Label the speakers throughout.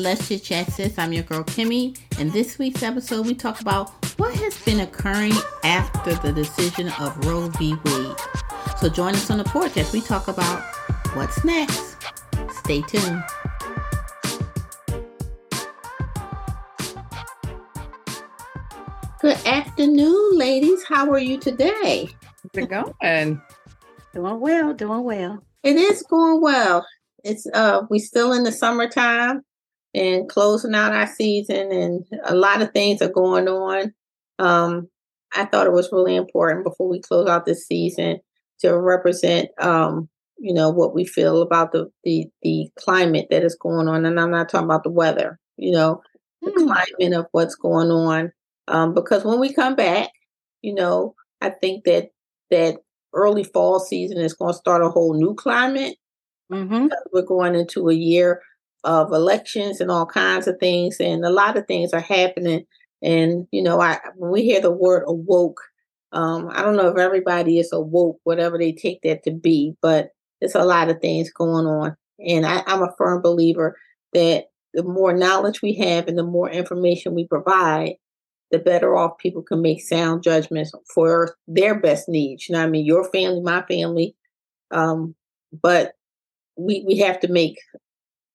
Speaker 1: Welcome to Let's Chit Chat Sis. I'm your girl Kimmy. In this week's episode, we talk about what has been occurring after the decision of Roe v. Wade. So join us on the porch as we talk about what's next. Stay tuned. Good afternoon, ladies. How are you today?
Speaker 2: How's it going?
Speaker 3: Doing well, doing well.
Speaker 1: It is going well. It's uh we still in the summertime and closing out our season and a lot of things are going on. Um I thought it was really important before we close out this season to represent um you know what we feel about the the the climate that is going on and I'm not talking about the weather, you know, the mm. climate of what's going on um, because when we come back, you know, I think that that early fall season is going to start a whole new climate. Mm-hmm. We're going into a year of elections and all kinds of things, and a lot of things are happening. And you know, I when we hear the word awoke, um, I don't know if everybody is awoke, whatever they take that to be, but there's a lot of things going on. And I, I'm a firm believer that the more knowledge we have and the more information we provide, the better off people can make sound judgments for their best needs. You know I mean? Your family, my family. Um, but we we have to make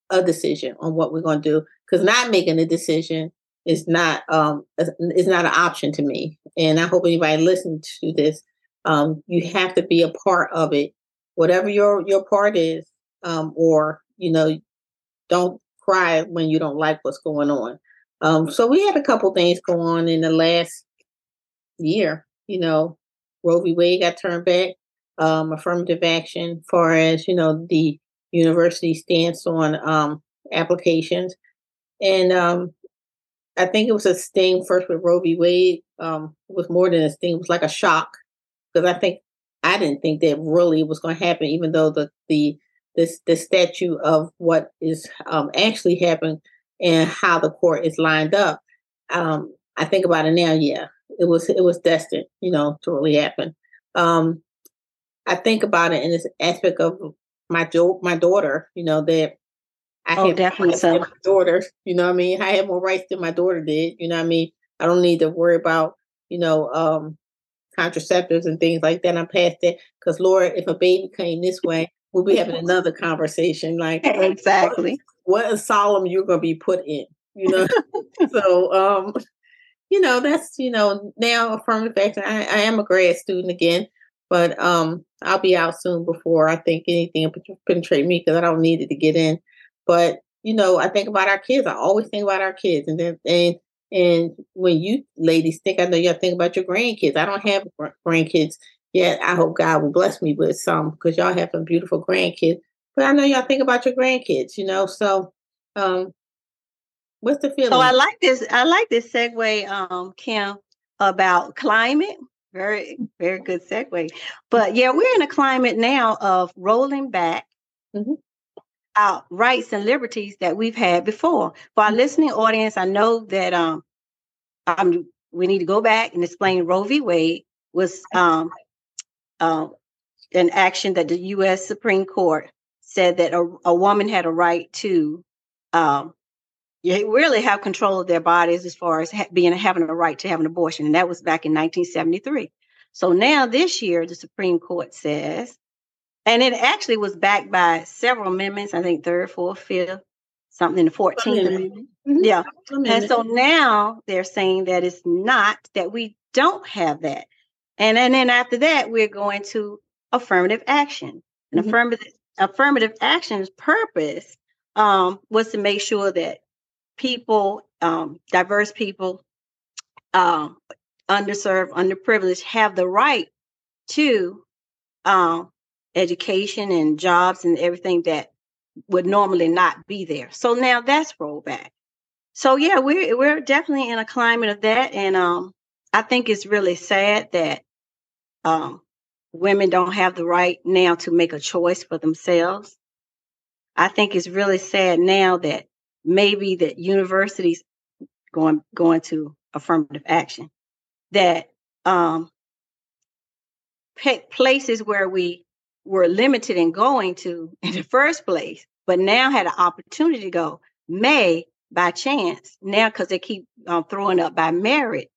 Speaker 1: a decision on what we're going to do because not making a decision is not um is not an option to me. And I hope anybody listening to this, um, you have to be a part of it, whatever your your part is, um, or you know, don't cry when you don't like what's going on. Um, so we had a couple things go on in the last year. You know, Roe v. Wade got turned back. Um, affirmative action, far as you know, the university stance on um, applications, and um, I think it was a sting first with Roe v. Wade. Um, it was more than a sting; it was like a shock because I think I didn't think that really was going to happen, even though the the this the statute of what is um, actually happened and how the court is lined up, um, I think about it now. Yeah, it was it was destined, you know, to really happen. Um, I think about it in this aspect of my do- my daughter. You know that I
Speaker 3: oh, definitely so.
Speaker 1: my daughter. You know, what I mean, I had more rights than my daughter did. You know, what I mean, I don't need to worry about you know um, contraceptives and things like that. I'm past that because Lord, if a baby came this way, we'll be having another conversation. Like
Speaker 3: exactly
Speaker 1: what asylum you're going to be put in. You know, so um, you know that's you know now affirmative action. I, I am a grad student again, but um, I'll be out soon before I think anything penetrate me because I don't need it to get in. But you know, I think about our kids. I always think about our kids, and then and and when you ladies think, I know y'all think about your grandkids. I don't have grandkids yet. I hope God will bless me with some because y'all have some beautiful grandkids. But I know y'all think about your grandkids, you know. So, um, what's the feeling?
Speaker 3: So I like this. I like this segue, um, Kim, about climate. Very, very good segue. But yeah, we're in a climate now of rolling back mm-hmm. our rights and liberties that we've had before. For our listening audience, I know that um, um, we need to go back and explain Roe v. Wade was um, uh, an action that the U.S. Supreme Court said that a, a woman had a right to um, really have control of their bodies as far as ha- being having a right to have an abortion, and that was back in 1973. So now this year, the Supreme Court says, and it actually was backed by several amendments. I think third, fourth, fifth, something in the 14th amendment. Mm-hmm. Yeah, and so now they're saying that it's not that we don't have that, and and then after that we're going to affirmative action. And mm-hmm. affirmative affirmative action's purpose um, was to make sure that people, um, diverse people, um, underserved, underprivileged, have the right to um, education and jobs and everything that would normally not be there. So now that's rolled back. So yeah, we're we're definitely in a climate of that, and um, I think it's really sad that um, women don't have the right now to make a choice for themselves. I think it's really sad now that maybe that universities going going to affirmative action that um places where we were limited in going to in the first place but now had an opportunity to go may by chance now because they keep um, throwing up by merit.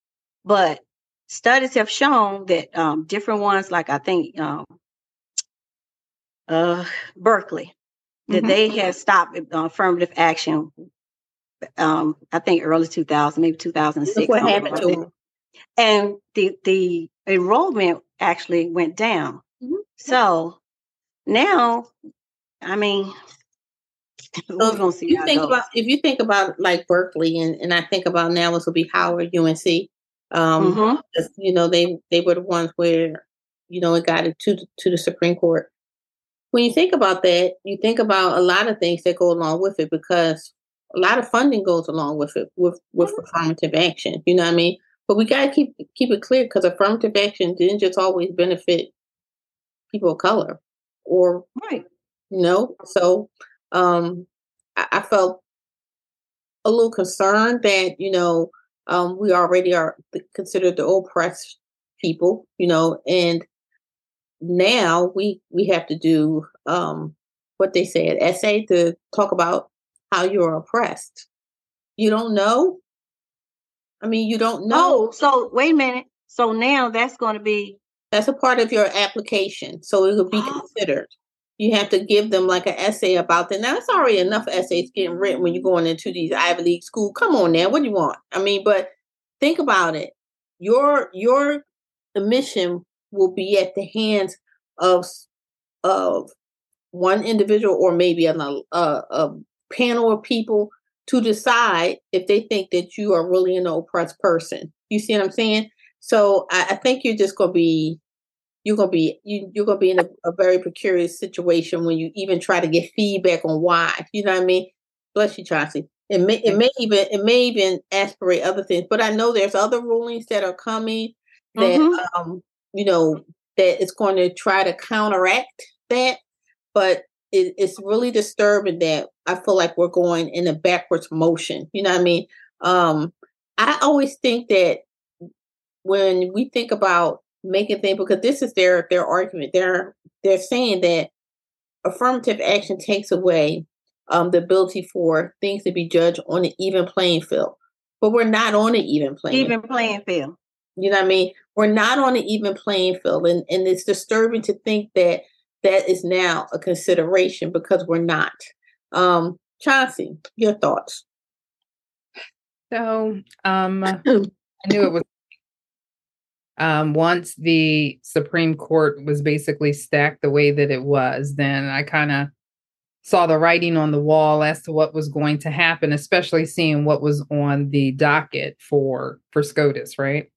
Speaker 3: But studies have shown that um, different ones, like I think um, uh, Berkeley, that mm-hmm. they have stopped uh, affirmative action. Um, I think early 2000, maybe 2006.
Speaker 1: what happened to them.
Speaker 3: And the the enrollment actually went down. Mm-hmm. So now, I mean,
Speaker 1: gonna see. You think about if you think about like Berkeley, and and I think about now this will be Howard, UNC. Um, mm-hmm. you know, they they were the ones where you know it got it to to the Supreme Court. When you think about that, you think about a lot of things that go along with it because a lot of funding goes along with it with with mm-hmm. affirmative action. You know what I mean? But we got to keep keep it clear because affirmative action didn't just always benefit people of color or
Speaker 3: right.
Speaker 1: You know, so um, I, I felt a little concerned that you know um, we already are considered the oppressed people, you know, and now we we have to do um, what they say an essay to talk about how you're oppressed. You don't know. I mean, you don't know.
Speaker 3: Oh, so wait a minute. So now that's going to be
Speaker 1: that's a part of your application, so it will be oh. considered you have to give them like an essay about that. Now it's already enough essays getting written when you're going into these Ivy League school. Come on now, what do you want? I mean, but think about it. Your your mission will be at the hands of of one individual or maybe a, a, a panel of people to decide if they think that you are really an oppressed person. You see what I'm saying? So I, I think you're just going to be you're gonna be you, you're gonna be in a, a, very precarious situation when you even try to get feedback on why. You know what I mean? Bless you, Chauncey. It may it may even it may even aspirate other things, but I know there's other rulings that are coming that mm-hmm. um you know that it's going to try to counteract that, but it, it's really disturbing that I feel like we're going in a backwards motion. You know what I mean? Um, I always think that when we think about making things because this is their their argument. They're they're saying that affirmative action takes away um, the ability for things to be judged on an even playing field. But we're not on an even playing
Speaker 3: even playing field.
Speaker 1: You know what I mean? We're not on an even playing field, and and it's disturbing to think that that is now a consideration because we're not. Um, Chauncey, your thoughts?
Speaker 2: So, um, I knew it was um, once the Supreme Court was basically stacked the way that it was, then I kind of saw the writing on the wall as to what was going to happen, especially seeing what was on the docket for for SCOTUS, right?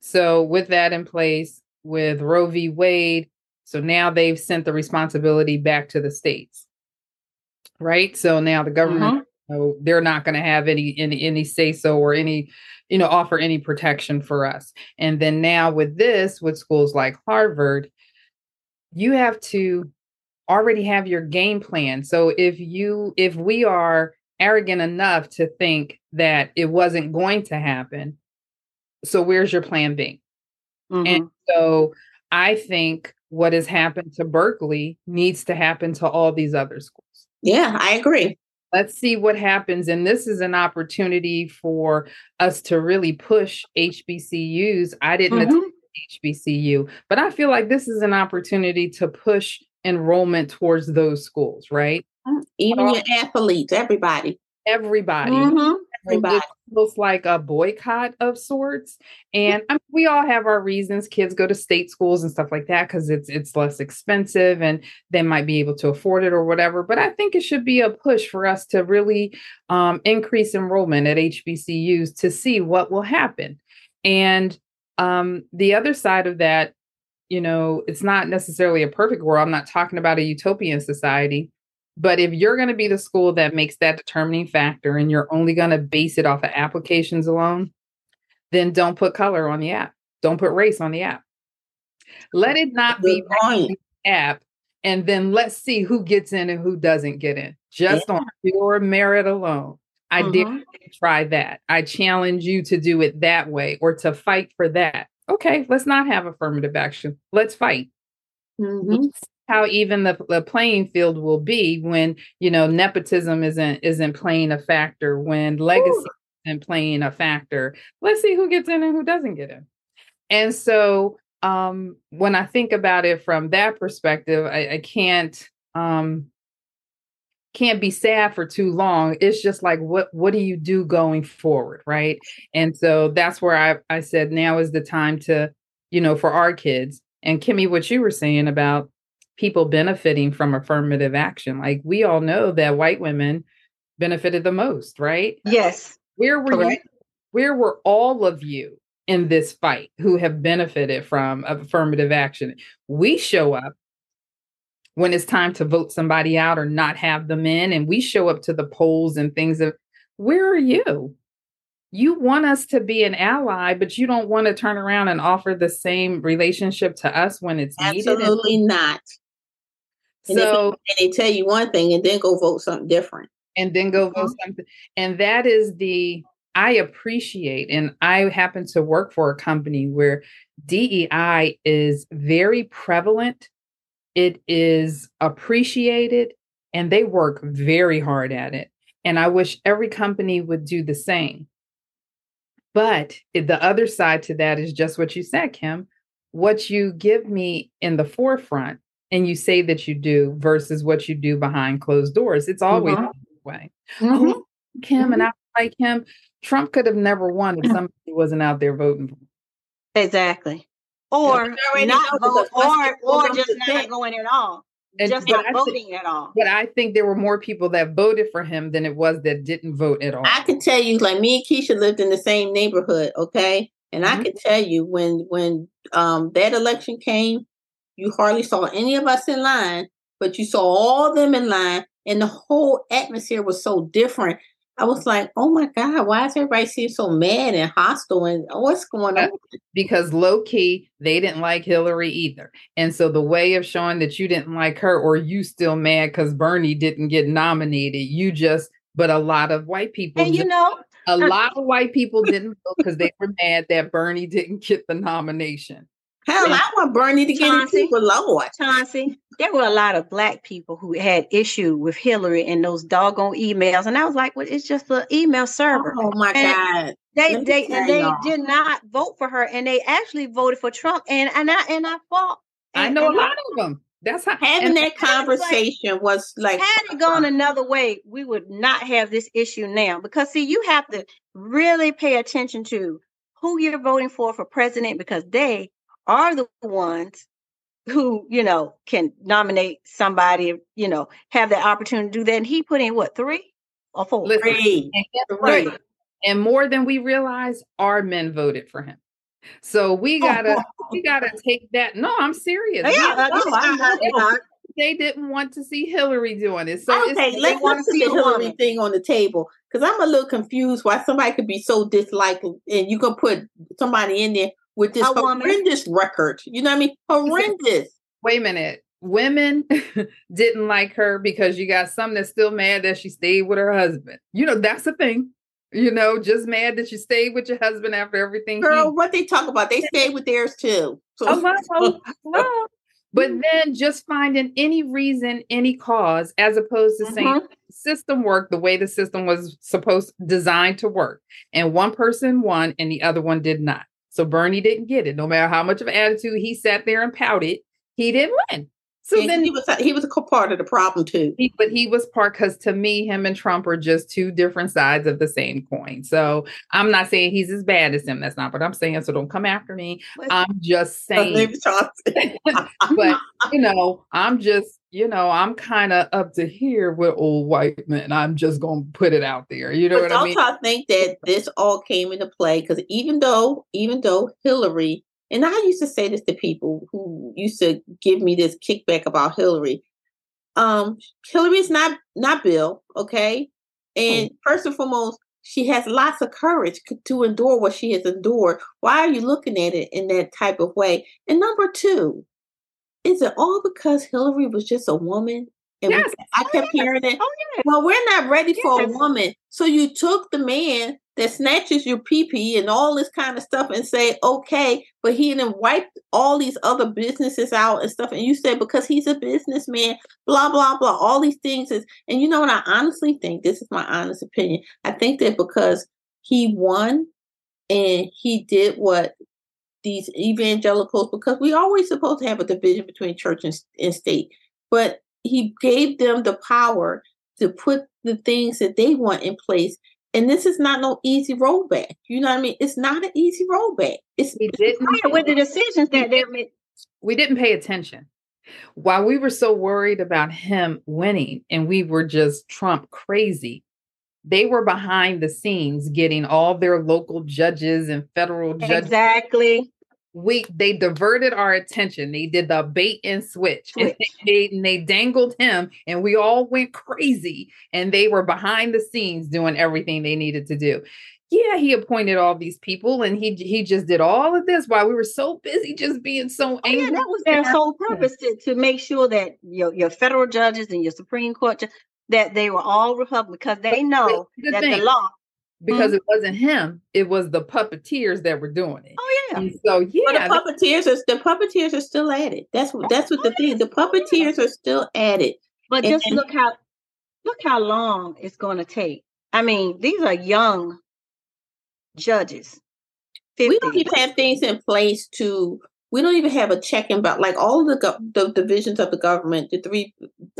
Speaker 2: So with that in place, with Roe v. Wade, so now they've sent the responsibility back to the states, right? So now the government, mm-hmm. you know, they're not going to have any any any say so or any you know offer any protection for us and then now with this with schools like harvard you have to already have your game plan so if you if we are arrogant enough to think that it wasn't going to happen so where's your plan b mm-hmm. and so i think what has happened to berkeley needs to happen to all these other schools
Speaker 1: yeah i agree
Speaker 2: let's see what happens. And this is an opportunity for us to really push HBCUs. I didn't mm-hmm. attend HBCU, but I feel like this is an opportunity to push enrollment towards those schools, right?
Speaker 1: Mm, even your athletes, everybody.
Speaker 2: Everybody. Mm-hmm. Everybody almost like a boycott of sorts. And I mean, we all have our reasons. Kids go to state schools and stuff like that because it's it's less expensive and they might be able to afford it or whatever. But I think it should be a push for us to really um, increase enrollment at HBCUs to see what will happen. And um, the other side of that, you know, it's not necessarily a perfect world. I'm not talking about a utopian society but if you're going to be the school that makes that determining factor and you're only going to base it off of applications alone, then don't put color on the app. Don't put race on the app. Let it not be the app and then let's see who gets in and who doesn't get in just yeah. on pure merit alone. I mm-hmm. dare try that. I challenge you to do it that way or to fight for that. Okay, let's not have affirmative action. Let's fight.
Speaker 1: Mm-hmm
Speaker 2: how even the, the playing field will be when you know nepotism isn't isn't playing a factor when legacy Ooh. isn't playing a factor. Let's see who gets in and who doesn't get in. And so um when i think about it from that perspective i, I can't um can't be sad for too long. It's just like what what do you do going forward right? And so that's where i i said now is the time to you know for our kids. And kimmy what you were saying about people benefiting from affirmative action. Like we all know that white women benefited the most, right?
Speaker 3: Yes.
Speaker 2: Where were Correct. you? Where were all of you in this fight who have benefited from affirmative action? We show up when it's time to vote somebody out or not have them in, and we show up to the polls and things of where are you? You want us to be an ally, but you don't want to turn around and offer the same relationship to us when it's
Speaker 1: Absolutely
Speaker 2: needed.
Speaker 1: Absolutely not. And so they, and they tell you one thing and then go vote something different.
Speaker 2: And then go vote mm-hmm. something. And that is the I appreciate, and I happen to work for a company where DEI is very prevalent. It is appreciated, and they work very hard at it. And I wish every company would do the same. But the other side to that is just what you said, Kim. What you give me in the forefront and you say that you do versus what you do behind closed doors. It's always mm-hmm. the way. Mm-hmm. Oh, Kim mm-hmm. and I like him. Trump could have never won if somebody wasn't out there voting.
Speaker 3: Exactly. Or not vote, or or just not going at all. And, just not voting at all.
Speaker 2: But I think there were more people that voted for him than it was that didn't vote at all.
Speaker 1: I can tell you, like me and Keisha lived in the same neighborhood, okay? And mm-hmm. I can tell you when when um that election came, you hardly saw any of us in line, but you saw all of them in line, and the whole atmosphere was so different. I was like, oh my God, why is everybody seem so mad and hostile? And what's going uh, on?
Speaker 2: Because low key, they didn't like Hillary either. And so the way of showing that you didn't like her or you still mad because Bernie didn't get nominated, you just, but a lot of white people.
Speaker 3: And you know,
Speaker 2: a uh lot of white people didn't vote because they were mad that Bernie didn't get the nomination.
Speaker 1: Hell, I want Bernie to get Chauncey, it for Lord.
Speaker 3: Chauncey, there were a lot of black people who had issue with Hillary and those doggone emails, and I was like, "Well, it's just an email server."
Speaker 1: Oh my and god!
Speaker 3: They they they did not vote for her, and they actually voted for Trump, and and I and I fought.
Speaker 2: I know a lot of them. That's how
Speaker 1: having that conversation like, was like
Speaker 3: had it gone uh-uh. another way, we would not have this issue now. Because see, you have to really pay attention to who you're voting for for president because they are the ones who, you know, can nominate somebody, you know, have the opportunity to do that. And he put in what, three or four?
Speaker 1: Three.
Speaker 2: And, three. and more than we realize, our men voted for him. So we oh, gotta we gotta take that. No, I'm serious. Yeah, no, they didn't want to see Hillary doing it. So
Speaker 1: okay, let's want to see the Hillary thing on the table because I'm a little confused why somebody could be so disliked and you can put somebody in there with this horrendous record. You know what I mean? Horrendous.
Speaker 2: Wait a minute. Women didn't like her because you got some that's still mad that she stayed with her husband. You know, that's the thing. You know, just mad that you stayed with your husband after everything.
Speaker 1: Girl, he- what they talk about, they stayed with theirs too. So,
Speaker 2: hello, hello. But then just finding any reason, any cause, as opposed to mm-hmm. saying system worked the way the system was supposed designed to work. And one person won and the other one did not. So Bernie didn't get it. No matter how much of an attitude he sat there and pouted, he didn't win. So
Speaker 1: and then he was he was a part of the problem too.
Speaker 2: He, but he was part because to me, him and Trump are just two different sides of the same coin. So I'm not saying he's as bad as him. That's not what I'm saying. So don't come after me. I'm just saying. but you know, I'm just you know, I'm kind of up to here with old white men. I'm just gonna put it out there. You know but what I mean?
Speaker 1: I think that this all came into play because even though even though Hillary and I used to say this to people who used to give me this kickback about Hillary. Um, is not not Bill, okay? And mm. first and foremost, she has lots of courage to endure what she has endured. Why are you looking at it in that type of way? And number two, is it all because Hillary was just a woman? And
Speaker 2: yes.
Speaker 1: we, I kept hearing it. Oh, yes. Well, we're not ready for a woman. So you took the man that snatches your PP and all this kind of stuff and say, okay, but he then wiped all these other businesses out and stuff. And you said because he's a businessman, blah, blah, blah, all these things is and you know what I honestly think, this is my honest opinion. I think that because he won and he did what these evangelicals, because we always supposed to have a division between church and, and state, but he gave them the power to put the things that they want in place. And this is not no easy rollback. You know what I mean? It's not an easy rollback. It's,
Speaker 3: we didn't with the decisions that they made.
Speaker 2: We didn't pay attention. While we were so worried about him winning and we were just Trump crazy, they were behind the scenes getting all their local judges and federal judges.
Speaker 3: Exactly
Speaker 2: we they diverted our attention. They did the bait and switch, switch. And, they, and they dangled him, and we all went crazy. And they were behind the scenes doing everything they needed to do. Yeah, he appointed all these people, and he he just did all of this while we were so busy just being so angry. Oh, yeah,
Speaker 3: that was their sole purpose to, to make sure that your your federal judges and your Supreme Court that they were all Republican because they know the that thing. the law
Speaker 2: because mm-hmm. it wasn't him; it was the puppeteers that were doing it.
Speaker 3: Oh yeah.
Speaker 2: And so yeah,
Speaker 1: but the puppeteers are the puppeteers are still at it. That's what that's what the thing. The puppeteers are still at it.
Speaker 3: But and, just and, look how look how long it's going to take. I mean, these are young judges.
Speaker 1: 50. We don't even have things in place to. We don't even have a check and balance. Like all the the divisions of the government, the three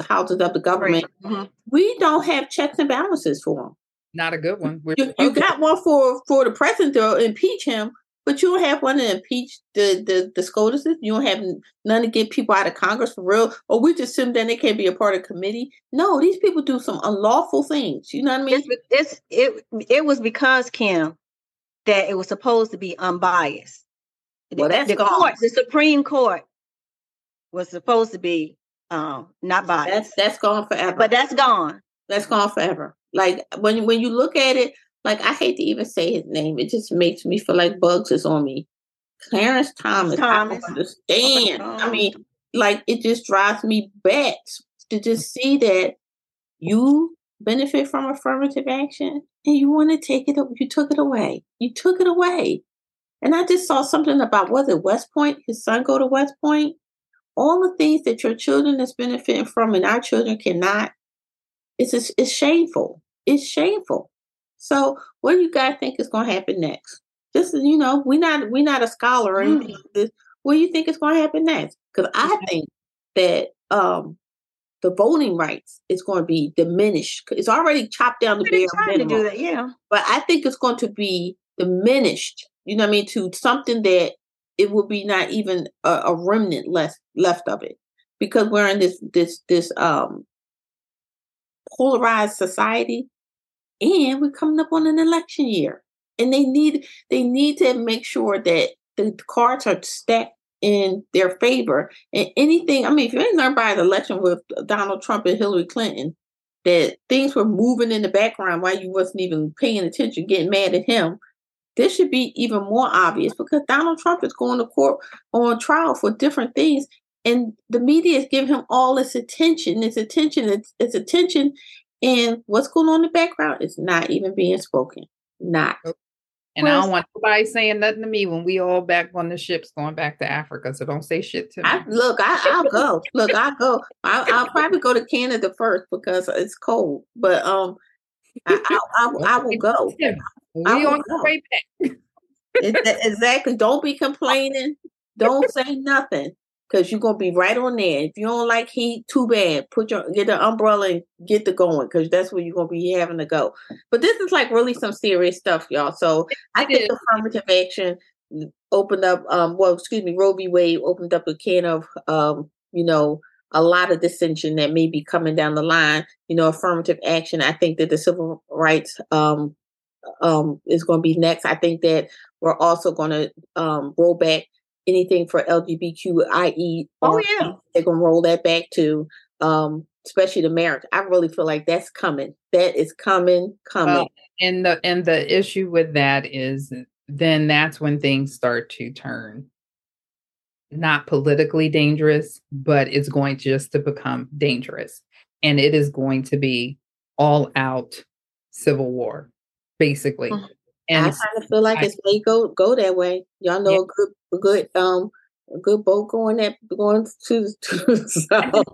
Speaker 1: houses of the government, right. mm-hmm. we don't have checks and balances for them
Speaker 2: not a good one.
Speaker 1: You, you, got one for for the president to impeach him, but you don't have one to impeach the the the SCOTUS. You don't have none to get people out of Congress for real. Or we just assume that they can't be a part of committee. No, these people do some unlawful things. You know what I mean?
Speaker 3: It's, it's it it was because Kim that it was supposed to be unbiased.
Speaker 1: Well, that's
Speaker 3: the
Speaker 1: gone.
Speaker 3: court, the Supreme Court was supposed to be um not biased.
Speaker 1: That's that's gone forever.
Speaker 3: But that's gone.
Speaker 1: That's gone forever. Like when when you look at it, like I hate to even say his name. It just makes me feel like bugs is on me. Clarence Thomas. Thomas. I understand. I oh. mean, like it just drives me back to just see that you benefit from affirmative action and you want to take it you took it away. You took it away. And I just saw something about was it West Point? His son go to West Point? All the things that your children is benefiting from and our children cannot it's just, it's shameful. It's shameful. So, what do you guys think is going to happen next? Just you know, we're not we're not a scholar or anything. Mm. What do you think is going to happen next? Because I think that um the voting rights is going to be diminished. It's already chopped down the bare minimum.
Speaker 3: To do that, yeah.
Speaker 1: But I think it's going to be diminished. You know what I mean? To something that it will be not even a, a remnant left left of it, because we're in this this this um polarized society and we're coming up on an election year. And they need they need to make sure that the cards are stacked in their favor. And anything i mean if you ain't learned by the election with donald trump and hillary clinton that things were moving in the background while you wasn't even paying attention getting mad at him this should be even more obvious because donald trump is going to court on trial for different things and the media is giving him all this attention, its attention, its, its attention, and what's going on in the background is not even being spoken. Not.
Speaker 2: And I don't want nobody saying nothing to me when we all back on the ships going back to Africa. So don't say shit to me.
Speaker 1: I, look, I, will go. Look, I'll go. I'll, I'll, probably go to Canada first because it's cold. But um, I, I, I, I will go.
Speaker 2: We on the way back.
Speaker 1: exactly. Don't be complaining. Don't say nothing because you're gonna be right on there. If you don't like heat, too bad. Put your get the umbrella and get the going because that's where you're gonna be having to go. But this is like really some serious stuff, y'all. So I think affirmative action opened up um well excuse me, Roe v. Wade opened up a can of um, you know, a lot of dissension that may be coming down the line. You know, affirmative action. I think that the civil rights um um is gonna be next. I think that we're also gonna um roll back anything for LGBTQIE.
Speaker 3: Oh yeah,
Speaker 1: they're gonna roll that back to, um, especially the marriage. I really feel like that's coming. That is coming, coming. Well,
Speaker 2: and the and the issue with that is then that's when things start to turn not politically dangerous, but it's going to just to become dangerous. And it is going to be all out civil war, basically. Mm-hmm.
Speaker 1: And I kind of feel like I, it's may go go that way. Y'all know yeah. a good good um a good boat going that going to, to
Speaker 2: so.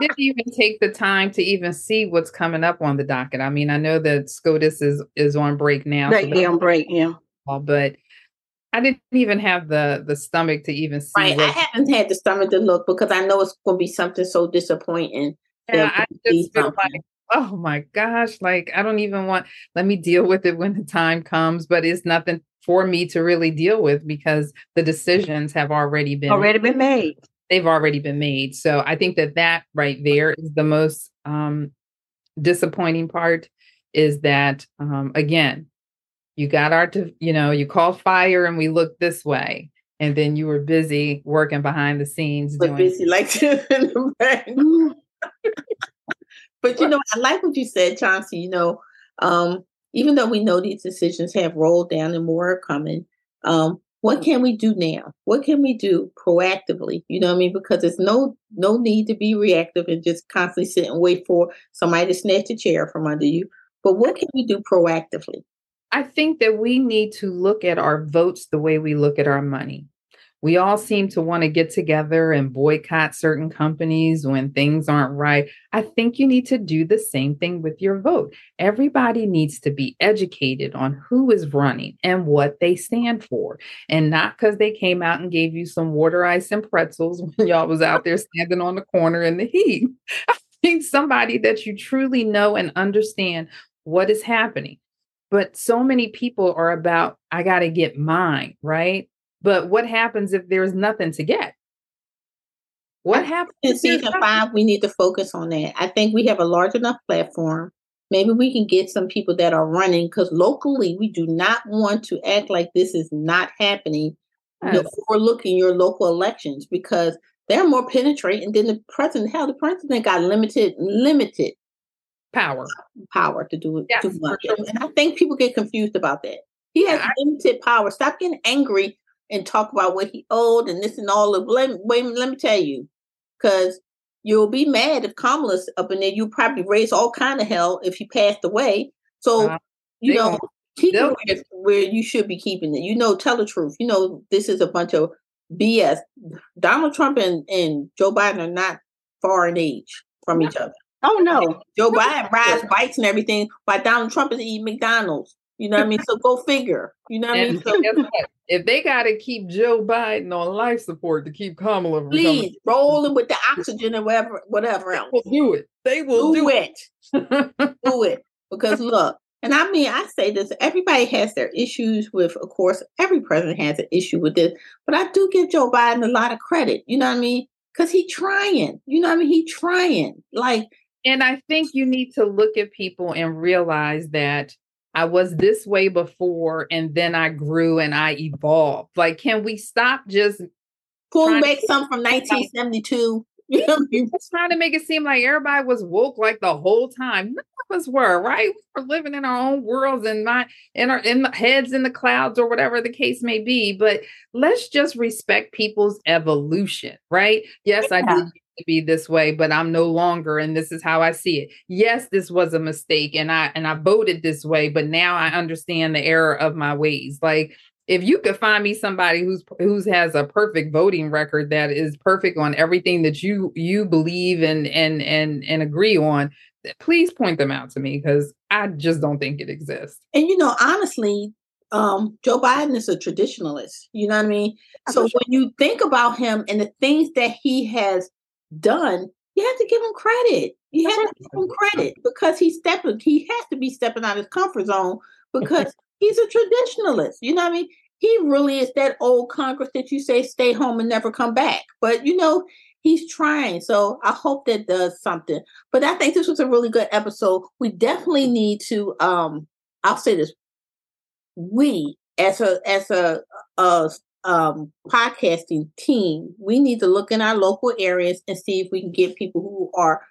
Speaker 2: didn't even take the time to even see what's coming up on the docket. I mean, I know that SCOTUS is is on break now.
Speaker 3: Right, so on break, yeah.
Speaker 2: But I didn't even have the the stomach to even see.
Speaker 1: Right, what, I haven't had the stomach to look because I know it's going to be something so disappointing.
Speaker 2: Yeah, I just feel like oh my gosh, like I don't even want, let me deal with it when the time comes, but it's nothing for me to really deal with because the decisions have already been
Speaker 3: already been made.
Speaker 2: They've already been made. So I think that that right there is the most um, disappointing part is that, um, again, you got our, to you know, you called fire and we looked this way. And then you were busy working behind the scenes.
Speaker 1: But doing- busy like in the back. But you know, I like what you said, Chauncey. You know, um, even though we know these decisions have rolled down and more are coming, um, what can we do now? What can we do proactively? You know what I mean? Because there's no no need to be reactive and just constantly sit and wait for somebody to snatch a chair from under you. But what can we do proactively?
Speaker 2: I think that we need to look at our votes the way we look at our money we all seem to want to get together and boycott certain companies when things aren't right. I think you need to do the same thing with your vote. Everybody needs to be educated on who is running and what they stand for, and not because they came out and gave you some water ice and pretzels when y'all was out there standing on the corner in the heat. I think somebody that you truly know and understand what is happening. But so many people are about, I got to get mine, right? But what happens if there's nothing to get? What happens
Speaker 1: in season five? We need to focus on that. I think we have a large enough platform. Maybe we can get some people that are running because locally we do not want to act like this is not happening. Yes. Overlooking your local elections because they're more penetrating than the president. Hell, the president got limited, limited
Speaker 2: power,
Speaker 1: power to do it yes, too much. Sure. And I think people get confused about that. He has yeah, limited power. Stop getting angry and talk about what he owed and this and all of let, wait let me tell you because you'll be mad if Kamala's up in there you probably raise all kind of hell if he passed away. So uh, you know keep it where, where you should be keeping it. You know tell the truth. You know this is a bunch of BS Donald Trump and, and Joe Biden are not far in age from each other.
Speaker 3: Oh no.
Speaker 1: Joe Biden rides bikes and everything while Donald Trump is eating McDonald's you know what I mean? So go figure. You know what I mean? So,
Speaker 2: if they got to keep Joe Biden on life support to keep Kamala from
Speaker 1: please roll him with the oxygen and whatever, whatever else.
Speaker 2: Will do it. They will do,
Speaker 1: do it. do it because look, and I mean, I say this. Everybody has their issues with, of course, every president has an issue with this. But I do give Joe Biden a lot of credit. You know what I mean? Because he trying. You know what I mean? He trying. Like,
Speaker 2: and I think you need to look at people and realize that I was this way before and then I grew and I evolved. Like, can we stop just
Speaker 1: pulling back some from 1972? You know,
Speaker 2: just trying to make it seem like everybody was woke like the whole time. None of us were, right? We were living in our own worlds and my in our in the heads in the clouds or whatever the case may be. But let's just respect people's evolution, right? Yes, yeah. I did to be this way but i'm no longer and this is how i see it yes this was a mistake and i and i voted this way but now i understand the error of my ways like if you could find me somebody who's who's has a perfect voting record that is perfect on everything that you you believe and and and and agree on please point them out to me because i just don't think it exists
Speaker 1: and you know honestly um, Joe Biden is a traditionalist. You know what I mean? So when you think about him and the things that he has done, you have to give him credit. You have to give him credit because he's stepping, he has to be stepping out of his comfort zone because he's a traditionalist. You know what I mean? He really is that old Congress that you say stay home and never come back. But you know, he's trying. So I hope that does something. But I think this was a really good episode. We definitely need to um I'll say this. We as a as a, a um, podcasting team, we need to look in our local areas and see if we can get people who are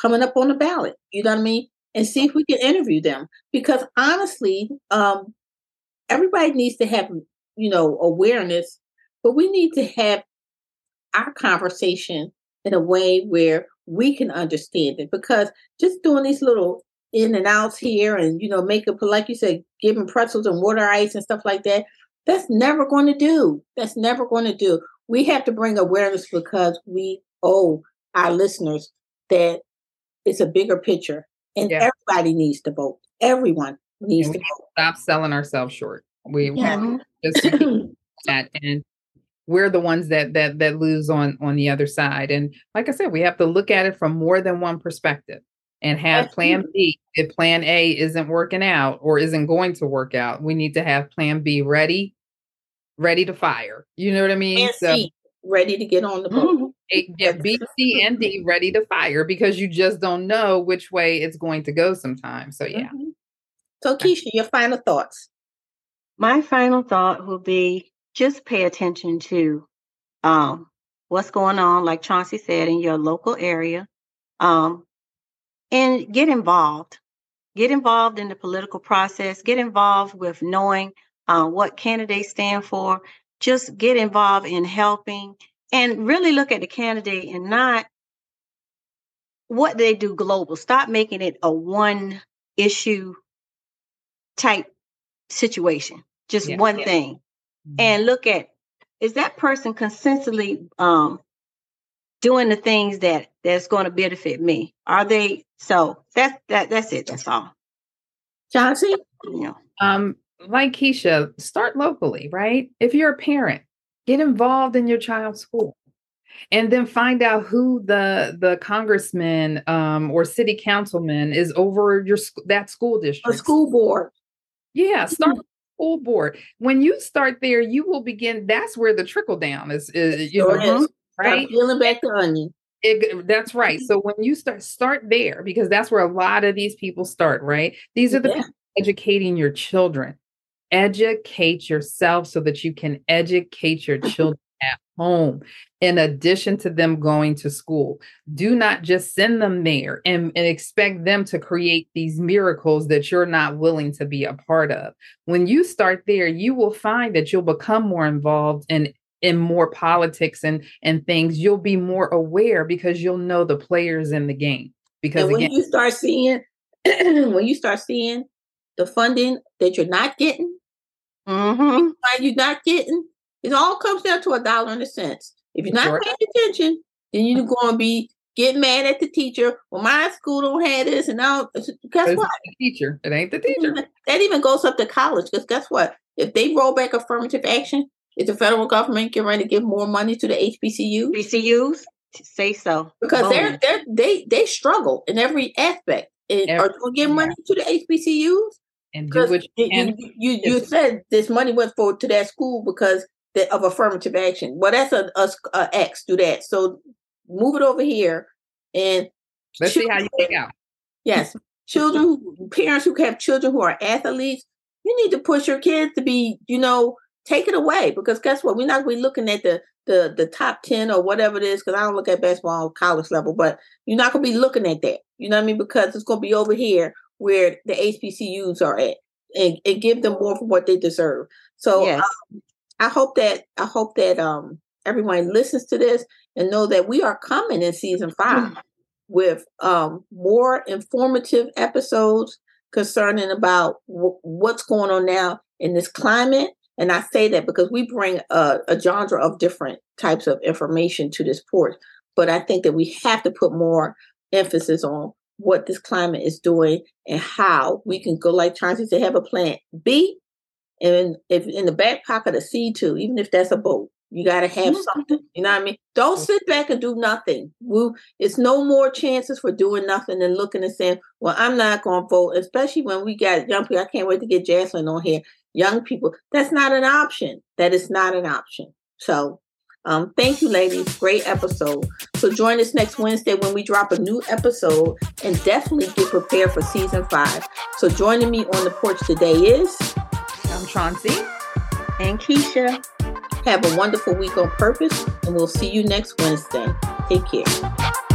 Speaker 1: coming up on the ballot. You know what I mean? And see if we can interview them. Because honestly, um, everybody needs to have, you know, awareness, but we need to have our conversation in a way where we can understand it. Because just doing these little in and outs here and you know make it like you said giving pretzels and water ice and stuff like that that's never going to do that's never going to do we have to bring awareness because we owe our listeners that it's a bigger picture and yeah. everybody needs to vote everyone needs to vote.
Speaker 2: stop selling ourselves short we yeah. just that and we're the ones that that that lose on on the other side and like i said we have to look at it from more than one perspective and have plan B. If plan A isn't working out or isn't going to work out, we need to have plan B ready, ready to fire. You know what I mean?
Speaker 1: And so, C, ready to get on the boat.
Speaker 2: yeah, B, C, and D ready to fire because you just don't know which way it's going to go sometimes. So yeah. Mm-hmm.
Speaker 1: So Keisha, your final thoughts.
Speaker 3: My final thought will be just pay attention to um, what's going on, like Chauncey said, in your local area. Um, and get involved. Get involved in the political process. Get involved with knowing uh, what candidates stand for. Just get involved in helping and really look at the candidate and not what they do global. Stop making it a one issue type situation, just yeah, one yeah. thing. Mm-hmm. And look at is that person consistently um, doing the things that that's going to benefit me? Are they so that's that that's it. That's all.
Speaker 1: Chauncey?
Speaker 2: Yeah. Um, like Keisha, start locally, right? If you're a parent, get involved in your child's school. And then find out who the the congressman um, or city councilman is over your that school district.
Speaker 1: A school board.
Speaker 2: Yeah, start mm-hmm. school board. When you start there, you will begin. That's where the trickle down is. is you know, right?
Speaker 1: Peeling back the onion.
Speaker 2: It, that's right. Mm-hmm. So when you start start there, because that's where a lot of these people start, right? These are the yeah. educating your children. Educate yourself so that you can educate your children at home in addition to them going to school. Do not just send them there and, and expect them to create these miracles that you're not willing to be a part of. When you start there, you will find that you'll become more involved in in more politics and and things you'll be more aware because you'll know the players in the game. Because
Speaker 1: and when
Speaker 2: again,
Speaker 1: you start seeing when you start seeing the funding that you're not getting
Speaker 3: mm-hmm.
Speaker 1: you're not getting it all comes down to a dollar and a cent. If you're not sure. paying attention then you're going to be getting mad at the teacher well my school don't have this and now guess what?
Speaker 2: the teacher. It ain't the teacher.
Speaker 1: that even goes up to college because guess what? If they roll back affirmative action is the federal government getting ready to give more money to the HBCUs?
Speaker 3: HBCUs? Say so.
Speaker 1: Because they're, they're, they they struggle in every aspect. And every, are you give money yeah. to the HBCUs?
Speaker 2: And do what you,
Speaker 1: you, you, you said this money went for to that school because of affirmative action. Well, that's a, a, a X. Do that. So move it over here and
Speaker 2: let's children, see how you take out.
Speaker 1: Yes, children, parents who have children who are athletes, you need to push your kids to be, you know, take it away because guess what? We're not going to be looking at the the the top 10 or whatever it is because I don't look at basketball college level, but you're not going to be looking at that. You know what I mean? Because it's going to be over here where the HBCUs are at and, and give them more for what they deserve. So yes. um, I hope that I hope that um everyone listens to this and know that we are coming in season 5 mm-hmm. with um more informative episodes concerning about w- what's going on now in this climate and I say that because we bring a, a genre of different types of information to this port. But I think that we have to put more emphasis on what this climate is doing and how we can go, like Chauncey said, have a plan B and if in the back pocket a C too, even if that's a boat. You got to have mm-hmm. something. You know what I mean? Don't sit back and do nothing. We, it's no more chances for doing nothing than looking and saying, well, I'm not going to vote, especially when we got young people. I can't wait to get Jaslyn on here young people. That's not an option. That is not an option. So, um, thank you, ladies. Great episode. So, join us next Wednesday when we drop a new episode and definitely get prepared for season five. So, joining me on the porch today is
Speaker 2: I'm Chauncey
Speaker 3: and Keisha.
Speaker 1: Have a wonderful week on purpose, and we'll see you next Wednesday. Take care.